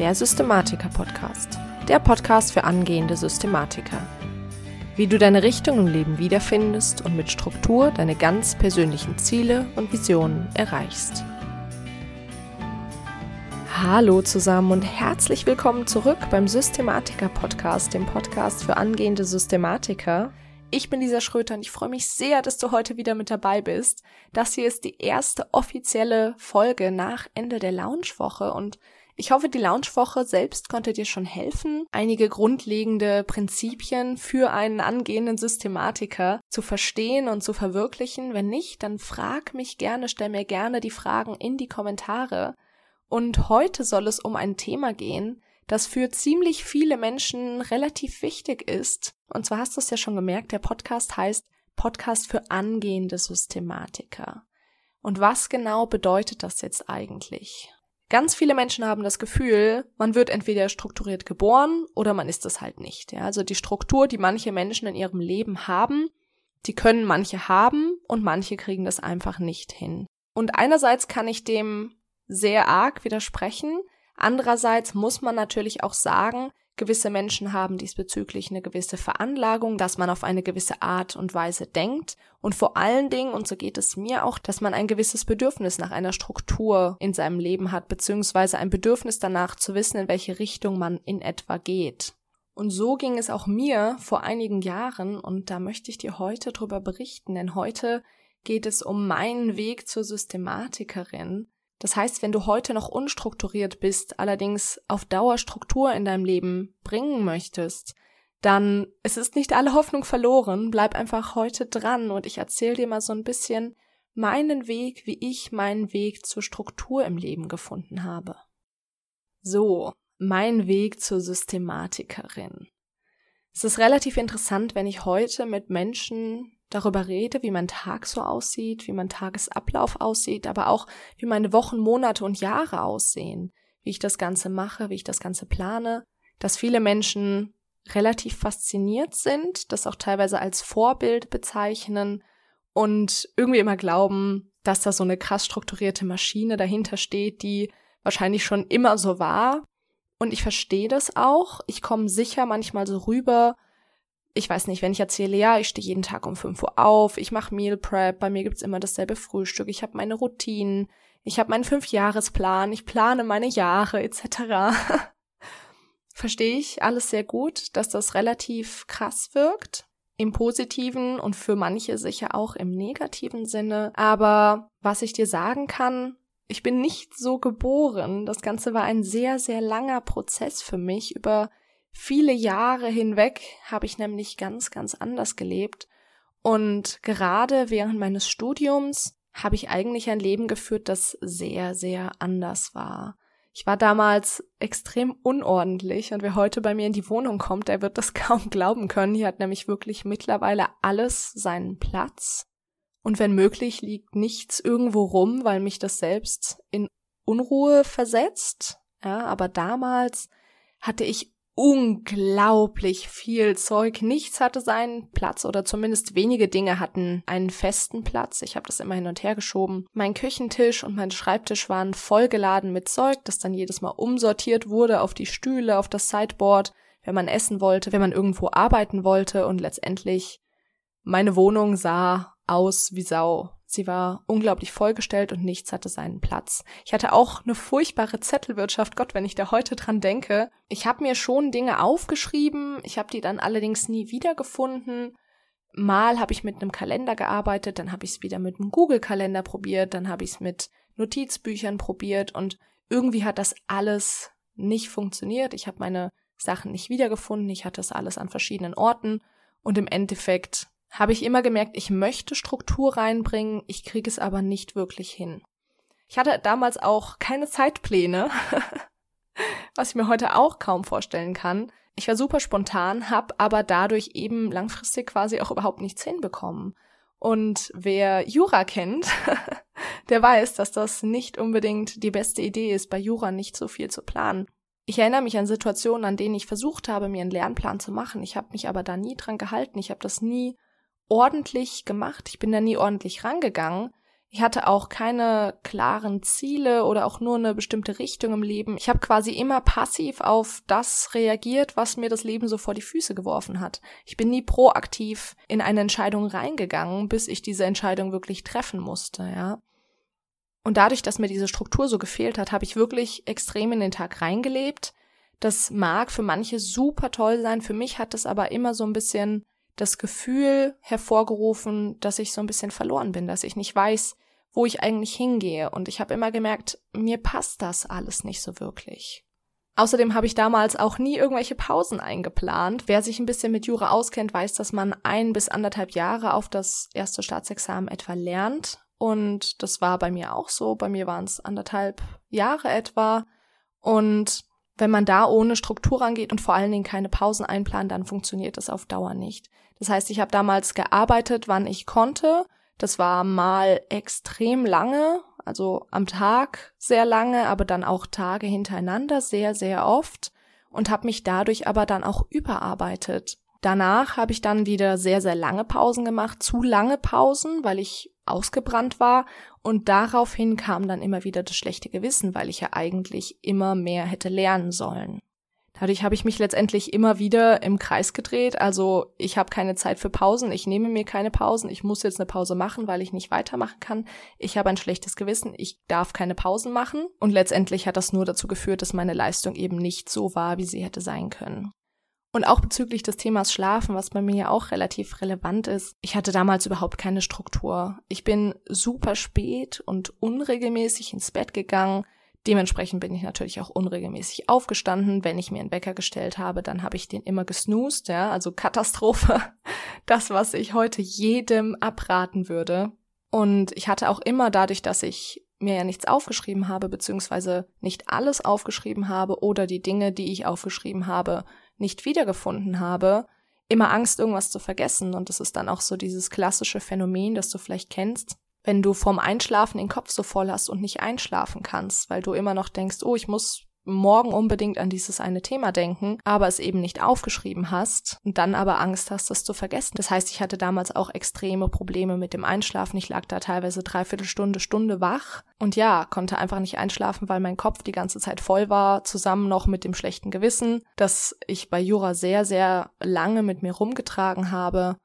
der Systematiker-Podcast. Der Podcast für angehende Systematiker. Wie du deine Richtung im Leben wiederfindest und mit Struktur deine ganz persönlichen Ziele und Visionen erreichst. Hallo zusammen und herzlich willkommen zurück beim Systematiker-Podcast, dem Podcast für angehende Systematiker. Ich bin Lisa Schröter und ich freue mich sehr, dass du heute wieder mit dabei bist. Das hier ist die erste offizielle Folge nach Ende der Launchwoche und ich hoffe, die Launchwoche selbst konnte dir schon helfen, einige grundlegende Prinzipien für einen angehenden Systematiker zu verstehen und zu verwirklichen. Wenn nicht, dann frag mich gerne, stell mir gerne die Fragen in die Kommentare. Und heute soll es um ein Thema gehen, das für ziemlich viele Menschen relativ wichtig ist. Und zwar hast du es ja schon gemerkt, der Podcast heißt Podcast für angehende Systematiker. Und was genau bedeutet das jetzt eigentlich? Ganz viele Menschen haben das Gefühl, man wird entweder strukturiert geboren oder man ist es halt nicht. Ja? Also die Struktur, die manche Menschen in ihrem Leben haben, die können manche haben und manche kriegen das einfach nicht hin. Und einerseits kann ich dem sehr arg widersprechen, Andererseits muss man natürlich auch sagen, gewisse Menschen haben diesbezüglich eine gewisse Veranlagung, dass man auf eine gewisse Art und Weise denkt und vor allen Dingen, und so geht es mir auch, dass man ein gewisses Bedürfnis nach einer Struktur in seinem Leben hat, beziehungsweise ein Bedürfnis danach zu wissen, in welche Richtung man in etwa geht. Und so ging es auch mir vor einigen Jahren und da möchte ich dir heute drüber berichten, denn heute geht es um meinen Weg zur Systematikerin, das heißt, wenn du heute noch unstrukturiert bist, allerdings auf Dauer Struktur in deinem Leben bringen möchtest, dann es ist nicht alle Hoffnung verloren, bleib einfach heute dran und ich erzähle dir mal so ein bisschen meinen Weg, wie ich meinen Weg zur Struktur im Leben gefunden habe. So, mein Weg zur Systematikerin. Es ist relativ interessant, wenn ich heute mit Menschen darüber rede, wie mein Tag so aussieht, wie mein Tagesablauf aussieht, aber auch wie meine Wochen, Monate und Jahre aussehen, wie ich das Ganze mache, wie ich das Ganze plane, dass viele Menschen relativ fasziniert sind, das auch teilweise als Vorbild bezeichnen und irgendwie immer glauben, dass da so eine krass strukturierte Maschine dahinter steht, die wahrscheinlich schon immer so war. Und ich verstehe das auch. Ich komme sicher manchmal so rüber, ich weiß nicht, wenn ich erzähle, ja, ich stehe jeden Tag um 5 Uhr auf, ich mache Meal Prep, bei mir gibt's immer dasselbe Frühstück, ich habe meine Routinen, ich habe meinen Fünfjahresplan, ich plane meine Jahre etc. Verstehe ich alles sehr gut, dass das relativ krass wirkt. Im positiven und für manche sicher auch im negativen Sinne. Aber was ich dir sagen kann, ich bin nicht so geboren. Das Ganze war ein sehr, sehr langer Prozess für mich über Viele Jahre hinweg habe ich nämlich ganz, ganz anders gelebt. Und gerade während meines Studiums habe ich eigentlich ein Leben geführt, das sehr, sehr anders war. Ich war damals extrem unordentlich und wer heute bei mir in die Wohnung kommt, der wird das kaum glauben können. Hier hat nämlich wirklich mittlerweile alles seinen Platz. Und wenn möglich liegt nichts irgendwo rum, weil mich das selbst in Unruhe versetzt. Ja, aber damals hatte ich unglaublich viel Zeug. Nichts hatte seinen Platz oder zumindest wenige Dinge hatten einen festen Platz. Ich habe das immer hin und her geschoben. Mein Küchentisch und mein Schreibtisch waren vollgeladen mit Zeug, das dann jedes Mal umsortiert wurde auf die Stühle, auf das Sideboard, wenn man essen wollte, wenn man irgendwo arbeiten wollte und letztendlich meine Wohnung sah aus wie Sau. Sie war unglaublich vollgestellt und nichts hatte seinen Platz. Ich hatte auch eine furchtbare Zettelwirtschaft. Gott, wenn ich da heute dran denke. Ich habe mir schon Dinge aufgeschrieben, ich habe die dann allerdings nie wiedergefunden. Mal habe ich mit einem Kalender gearbeitet, dann habe ich es wieder mit einem Google-Kalender probiert, dann habe ich es mit Notizbüchern probiert und irgendwie hat das alles nicht funktioniert. Ich habe meine Sachen nicht wiedergefunden, ich hatte es alles an verschiedenen Orten und im Endeffekt habe ich immer gemerkt, ich möchte Struktur reinbringen, ich kriege es aber nicht wirklich hin. Ich hatte damals auch keine Zeitpläne, was ich mir heute auch kaum vorstellen kann. Ich war super spontan, habe aber dadurch eben langfristig quasi auch überhaupt nichts hinbekommen. Und wer Jura kennt, der weiß, dass das nicht unbedingt die beste Idee ist, bei Jura nicht so viel zu planen. Ich erinnere mich an Situationen, an denen ich versucht habe, mir einen Lernplan zu machen. Ich habe mich aber da nie dran gehalten. Ich habe das nie ordentlich gemacht. Ich bin da nie ordentlich rangegangen. Ich hatte auch keine klaren Ziele oder auch nur eine bestimmte Richtung im Leben. Ich habe quasi immer passiv auf das reagiert, was mir das Leben so vor die Füße geworfen hat. Ich bin nie proaktiv in eine Entscheidung reingegangen, bis ich diese Entscheidung wirklich treffen musste, ja. Und dadurch, dass mir diese Struktur so gefehlt hat, habe ich wirklich extrem in den Tag reingelebt. Das mag für manche super toll sein, für mich hat es aber immer so ein bisschen das Gefühl hervorgerufen, dass ich so ein bisschen verloren bin, dass ich nicht weiß, wo ich eigentlich hingehe. Und ich habe immer gemerkt, mir passt das alles nicht so wirklich. Außerdem habe ich damals auch nie irgendwelche Pausen eingeplant. Wer sich ein bisschen mit Jura auskennt, weiß, dass man ein bis anderthalb Jahre auf das erste Staatsexamen etwa lernt. Und das war bei mir auch so. Bei mir waren es anderthalb Jahre etwa. Und wenn man da ohne Struktur rangeht und vor allen Dingen keine Pausen einplant, dann funktioniert das auf Dauer nicht. Das heißt, ich habe damals gearbeitet, wann ich konnte das war mal extrem lange, also am Tag sehr lange, aber dann auch Tage hintereinander sehr, sehr oft und habe mich dadurch aber dann auch überarbeitet. Danach habe ich dann wieder sehr, sehr lange Pausen gemacht, zu lange Pausen, weil ich ausgebrannt war und daraufhin kam dann immer wieder das schlechte Gewissen, weil ich ja eigentlich immer mehr hätte lernen sollen. Dadurch habe ich mich letztendlich immer wieder im Kreis gedreht. Also ich habe keine Zeit für Pausen, ich nehme mir keine Pausen, ich muss jetzt eine Pause machen, weil ich nicht weitermachen kann. Ich habe ein schlechtes Gewissen, ich darf keine Pausen machen. Und letztendlich hat das nur dazu geführt, dass meine Leistung eben nicht so war, wie sie hätte sein können. Und auch bezüglich des Themas Schlafen, was bei mir ja auch relativ relevant ist. Ich hatte damals überhaupt keine Struktur. Ich bin super spät und unregelmäßig ins Bett gegangen Dementsprechend bin ich natürlich auch unregelmäßig aufgestanden. Wenn ich mir einen Wecker gestellt habe, dann habe ich den immer gesnoost, ja, also Katastrophe. Das, was ich heute jedem abraten würde. Und ich hatte auch immer dadurch, dass ich mir ja nichts aufgeschrieben habe, beziehungsweise nicht alles aufgeschrieben habe oder die Dinge, die ich aufgeschrieben habe, nicht wiedergefunden habe, immer Angst, irgendwas zu vergessen. Und das ist dann auch so dieses klassische Phänomen, das du vielleicht kennst wenn du vorm Einschlafen den Kopf so voll hast und nicht einschlafen kannst, weil du immer noch denkst, oh, ich muss morgen unbedingt an dieses eine Thema denken, aber es eben nicht aufgeschrieben hast und dann aber Angst hast, das zu vergessen. Das heißt, ich hatte damals auch extreme Probleme mit dem Einschlafen. Ich lag da teilweise dreiviertel Stunde, Stunde wach und ja, konnte einfach nicht einschlafen, weil mein Kopf die ganze Zeit voll war, zusammen noch mit dem schlechten Gewissen, das ich bei Jura sehr, sehr lange mit mir rumgetragen habe.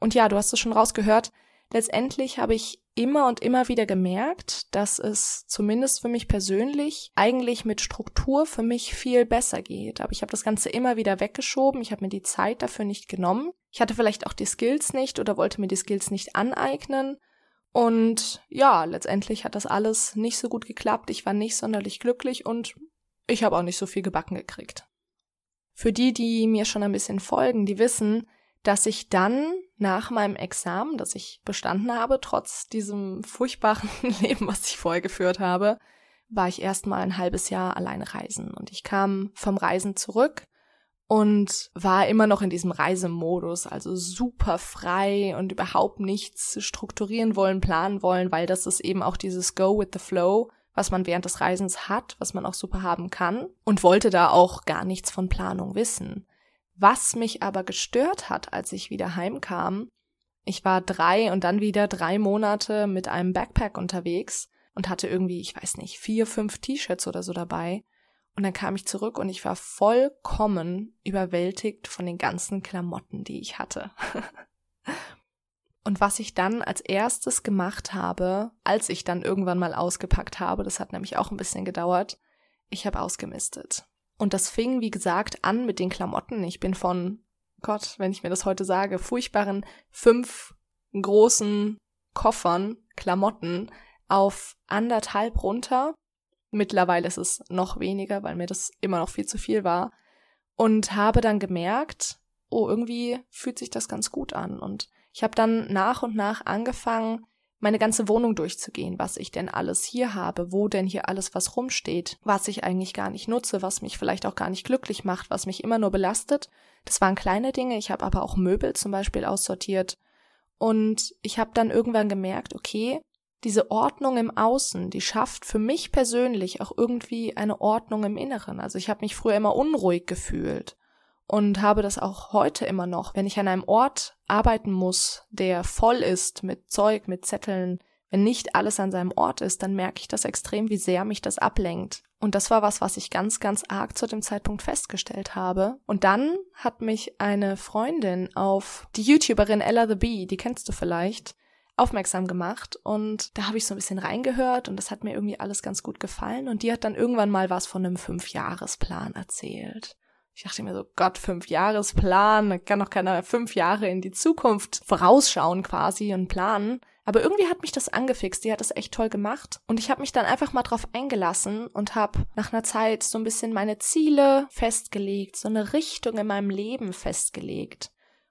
Und ja, du hast es schon rausgehört, letztendlich habe ich immer und immer wieder gemerkt, dass es zumindest für mich persönlich eigentlich mit Struktur für mich viel besser geht. Aber ich habe das Ganze immer wieder weggeschoben. Ich habe mir die Zeit dafür nicht genommen. Ich hatte vielleicht auch die Skills nicht oder wollte mir die Skills nicht aneignen. Und ja, letztendlich hat das alles nicht so gut geklappt. Ich war nicht sonderlich glücklich und ich habe auch nicht so viel gebacken gekriegt. Für die, die mir schon ein bisschen folgen, die wissen, dass ich dann nach meinem Examen, das ich bestanden habe, trotz diesem furchtbaren Leben, was ich vorher geführt habe, war ich erstmal ein halbes Jahr alleine reisen. Und ich kam vom Reisen zurück und war immer noch in diesem Reisemodus, also super frei und überhaupt nichts strukturieren wollen, planen wollen, weil das ist eben auch dieses Go with the Flow, was man während des Reisens hat, was man auch super haben kann und wollte da auch gar nichts von Planung wissen. Was mich aber gestört hat, als ich wieder heimkam, ich war drei und dann wieder drei Monate mit einem Backpack unterwegs und hatte irgendwie, ich weiß nicht, vier, fünf T-Shirts oder so dabei. Und dann kam ich zurück und ich war vollkommen überwältigt von den ganzen Klamotten, die ich hatte. und was ich dann als erstes gemacht habe, als ich dann irgendwann mal ausgepackt habe, das hat nämlich auch ein bisschen gedauert, ich habe ausgemistet. Und das fing, wie gesagt, an mit den Klamotten. Ich bin von, Gott, wenn ich mir das heute sage, furchtbaren fünf großen Koffern, Klamotten auf anderthalb runter. Mittlerweile ist es noch weniger, weil mir das immer noch viel zu viel war. Und habe dann gemerkt, oh, irgendwie fühlt sich das ganz gut an. Und ich habe dann nach und nach angefangen, meine ganze Wohnung durchzugehen, was ich denn alles hier habe, wo denn hier alles was rumsteht, was ich eigentlich gar nicht nutze, was mich vielleicht auch gar nicht glücklich macht, was mich immer nur belastet. Das waren kleine Dinge, ich habe aber auch Möbel zum Beispiel aussortiert. Und ich habe dann irgendwann gemerkt, okay, diese Ordnung im Außen, die schafft für mich persönlich auch irgendwie eine Ordnung im Inneren. Also ich habe mich früher immer unruhig gefühlt und habe das auch heute immer noch. Wenn ich an einem Ort arbeiten muss, der voll ist mit Zeug, mit Zetteln, wenn nicht alles an seinem Ort ist, dann merke ich das extrem, wie sehr mich das ablenkt. Und das war was, was ich ganz, ganz arg zu dem Zeitpunkt festgestellt habe. Und dann hat mich eine Freundin auf die YouTuberin Ella the Bee, die kennst du vielleicht, aufmerksam gemacht und da habe ich so ein bisschen reingehört und das hat mir irgendwie alles ganz gut gefallen und die hat dann irgendwann mal was von einem Fünfjahresplan erzählt. Ich dachte mir so, Gott, Fünfjahresplan, da kann doch keiner fünf Jahre in die Zukunft vorausschauen quasi und planen. Aber irgendwie hat mich das angefixt, die hat das echt toll gemacht. Und ich habe mich dann einfach mal drauf eingelassen und habe nach einer Zeit so ein bisschen meine Ziele festgelegt, so eine Richtung in meinem Leben festgelegt.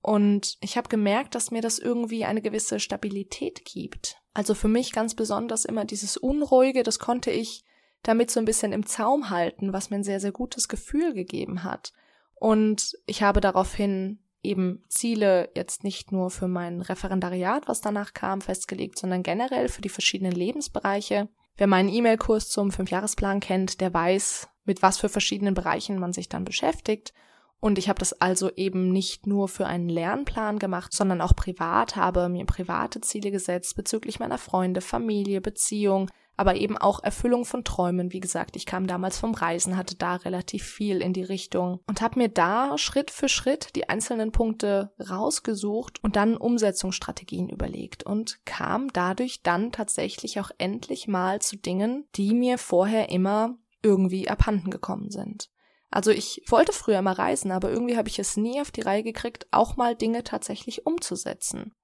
Und ich habe gemerkt, dass mir das irgendwie eine gewisse Stabilität gibt. Also für mich ganz besonders immer dieses Unruhige, das konnte ich damit so ein bisschen im Zaum halten, was mir ein sehr, sehr gutes Gefühl gegeben hat. Und ich habe daraufhin eben Ziele jetzt nicht nur für mein Referendariat, was danach kam, festgelegt, sondern generell für die verschiedenen Lebensbereiche. Wer meinen E-Mail-Kurs zum Fünfjahresplan kennt, der weiß, mit was für verschiedenen Bereichen man sich dann beschäftigt. Und ich habe das also eben nicht nur für einen Lernplan gemacht, sondern auch privat, habe mir private Ziele gesetzt bezüglich meiner Freunde, Familie, Beziehung, aber eben auch Erfüllung von Träumen. Wie gesagt, ich kam damals vom Reisen, hatte da relativ viel in die Richtung und habe mir da Schritt für Schritt die einzelnen Punkte rausgesucht und dann Umsetzungsstrategien überlegt und kam dadurch dann tatsächlich auch endlich mal zu Dingen, die mir vorher immer irgendwie abhanden gekommen sind. Also ich wollte früher immer reisen, aber irgendwie habe ich es nie auf die Reihe gekriegt, auch mal Dinge tatsächlich umzusetzen.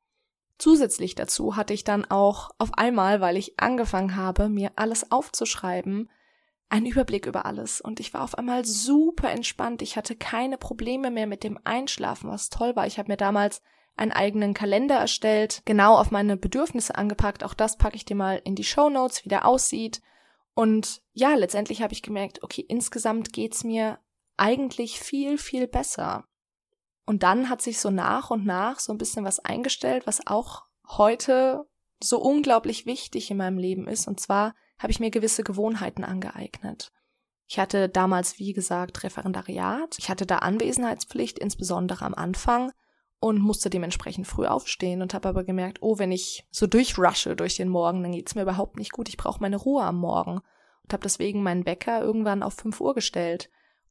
Zusätzlich dazu hatte ich dann auch auf einmal, weil ich angefangen habe, mir alles aufzuschreiben, einen Überblick über alles und ich war auf einmal super entspannt. Ich hatte keine Probleme mehr mit dem Einschlafen, was toll war. Ich habe mir damals einen eigenen Kalender erstellt, genau auf meine Bedürfnisse angepackt. Auch das packe ich dir mal in die Show Notes, wie der aussieht. Und ja, letztendlich habe ich gemerkt, okay, insgesamt geht's mir eigentlich viel, viel besser. Und dann hat sich so nach und nach so ein bisschen was eingestellt, was auch heute so unglaublich wichtig in meinem Leben ist. Und zwar habe ich mir gewisse Gewohnheiten angeeignet. Ich hatte damals, wie gesagt, Referendariat. Ich hatte da Anwesenheitspflicht, insbesondere am Anfang, und musste dementsprechend früh aufstehen und habe aber gemerkt, oh, wenn ich so durchrushe durch den Morgen, dann geht's mir überhaupt nicht gut. Ich brauche meine Ruhe am Morgen und habe deswegen meinen Wecker irgendwann auf 5 Uhr gestellt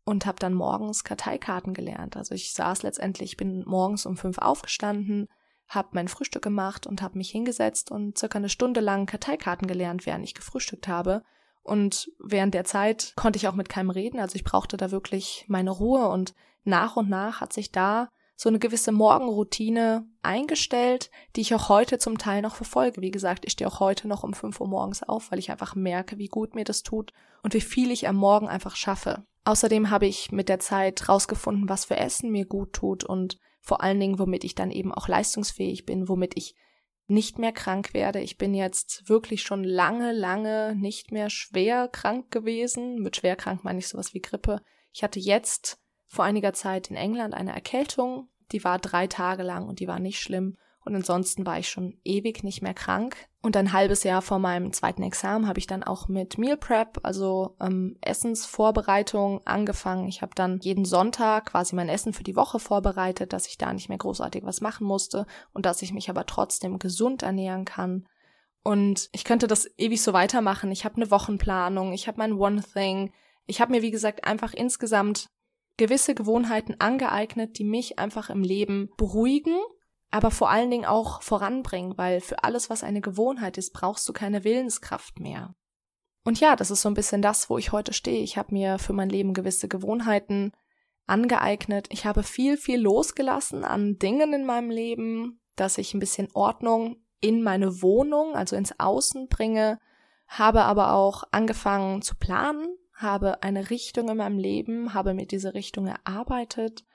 und habe dann morgens Karteikarten gelernt. Also ich saß letztendlich, bin morgens um fünf aufgestanden, habe mein Frühstück gemacht und habe mich hingesetzt und circa eine Stunde lang Karteikarten gelernt, während ich gefrühstückt habe. Und während der Zeit konnte ich auch mit keinem reden, also ich brauchte da wirklich meine Ruhe und nach und nach hat sich da so eine gewisse Morgenroutine eingestellt, die ich auch heute zum Teil noch verfolge. Wie gesagt, ich stehe auch heute noch um fünf Uhr morgens auf, weil ich einfach merke, wie gut mir das tut und wie viel ich am Morgen einfach schaffe. Außerdem habe ich mit der Zeit rausgefunden, was für Essen mir gut tut und vor allen Dingen, womit ich dann eben auch leistungsfähig bin, womit ich nicht mehr krank werde. Ich bin jetzt wirklich schon lange, lange nicht mehr schwer krank gewesen. Mit schwer krank meine ich sowas wie Grippe. Ich hatte jetzt vor einiger Zeit in England eine Erkältung. Die war drei Tage lang und die war nicht schlimm. Und ansonsten war ich schon ewig nicht mehr krank. Und ein halbes Jahr vor meinem zweiten Examen habe ich dann auch mit Meal Prep, also ähm, Essensvorbereitung, angefangen. Ich habe dann jeden Sonntag quasi mein Essen für die Woche vorbereitet, dass ich da nicht mehr großartig was machen musste und dass ich mich aber trotzdem gesund ernähren kann. Und ich könnte das ewig so weitermachen. Ich habe eine Wochenplanung, ich habe mein One Thing. Ich habe mir, wie gesagt, einfach insgesamt gewisse Gewohnheiten angeeignet, die mich einfach im Leben beruhigen aber vor allen Dingen auch voranbringen, weil für alles, was eine Gewohnheit ist, brauchst du keine Willenskraft mehr. Und ja, das ist so ein bisschen das, wo ich heute stehe. Ich habe mir für mein Leben gewisse Gewohnheiten angeeignet. Ich habe viel, viel losgelassen an Dingen in meinem Leben, dass ich ein bisschen Ordnung in meine Wohnung, also ins Außen bringe, habe aber auch angefangen zu planen, habe eine Richtung in meinem Leben, habe mir diese Richtung erarbeitet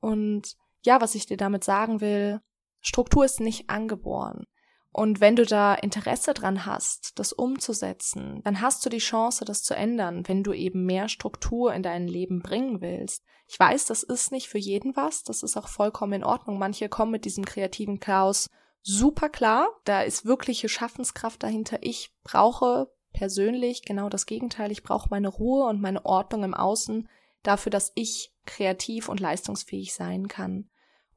und ja, was ich dir damit sagen will, Struktur ist nicht angeboren. Und wenn du da Interesse dran hast, das umzusetzen, dann hast du die Chance, das zu ändern, wenn du eben mehr Struktur in dein Leben bringen willst. Ich weiß, das ist nicht für jeden was, das ist auch vollkommen in Ordnung. Manche kommen mit diesem kreativen Chaos super klar, da ist wirkliche Schaffenskraft dahinter. Ich brauche persönlich genau das Gegenteil. Ich brauche meine Ruhe und meine Ordnung im Außen dafür, dass ich kreativ und leistungsfähig sein kann.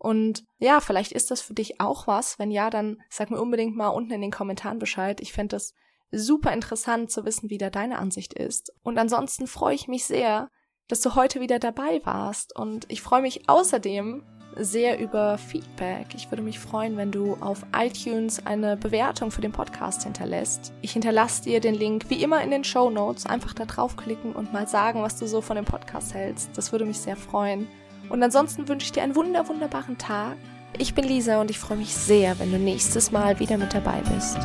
Und ja, vielleicht ist das für dich auch was. Wenn ja, dann sag mir unbedingt mal unten in den Kommentaren Bescheid. Ich fände das super interessant zu wissen, wie da deine Ansicht ist. Und ansonsten freue ich mich sehr, dass du heute wieder dabei warst. Und ich freue mich außerdem sehr über Feedback. Ich würde mich freuen, wenn du auf iTunes eine Bewertung für den Podcast hinterlässt. Ich hinterlasse dir den Link wie immer in den Show Notes. Einfach da draufklicken und mal sagen, was du so von dem Podcast hältst. Das würde mich sehr freuen. Und ansonsten wünsche ich dir einen wunder, wunderbaren Tag. Ich bin Lisa und ich freue mich sehr, wenn du nächstes Mal wieder mit dabei bist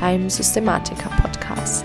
beim Systematiker Podcast.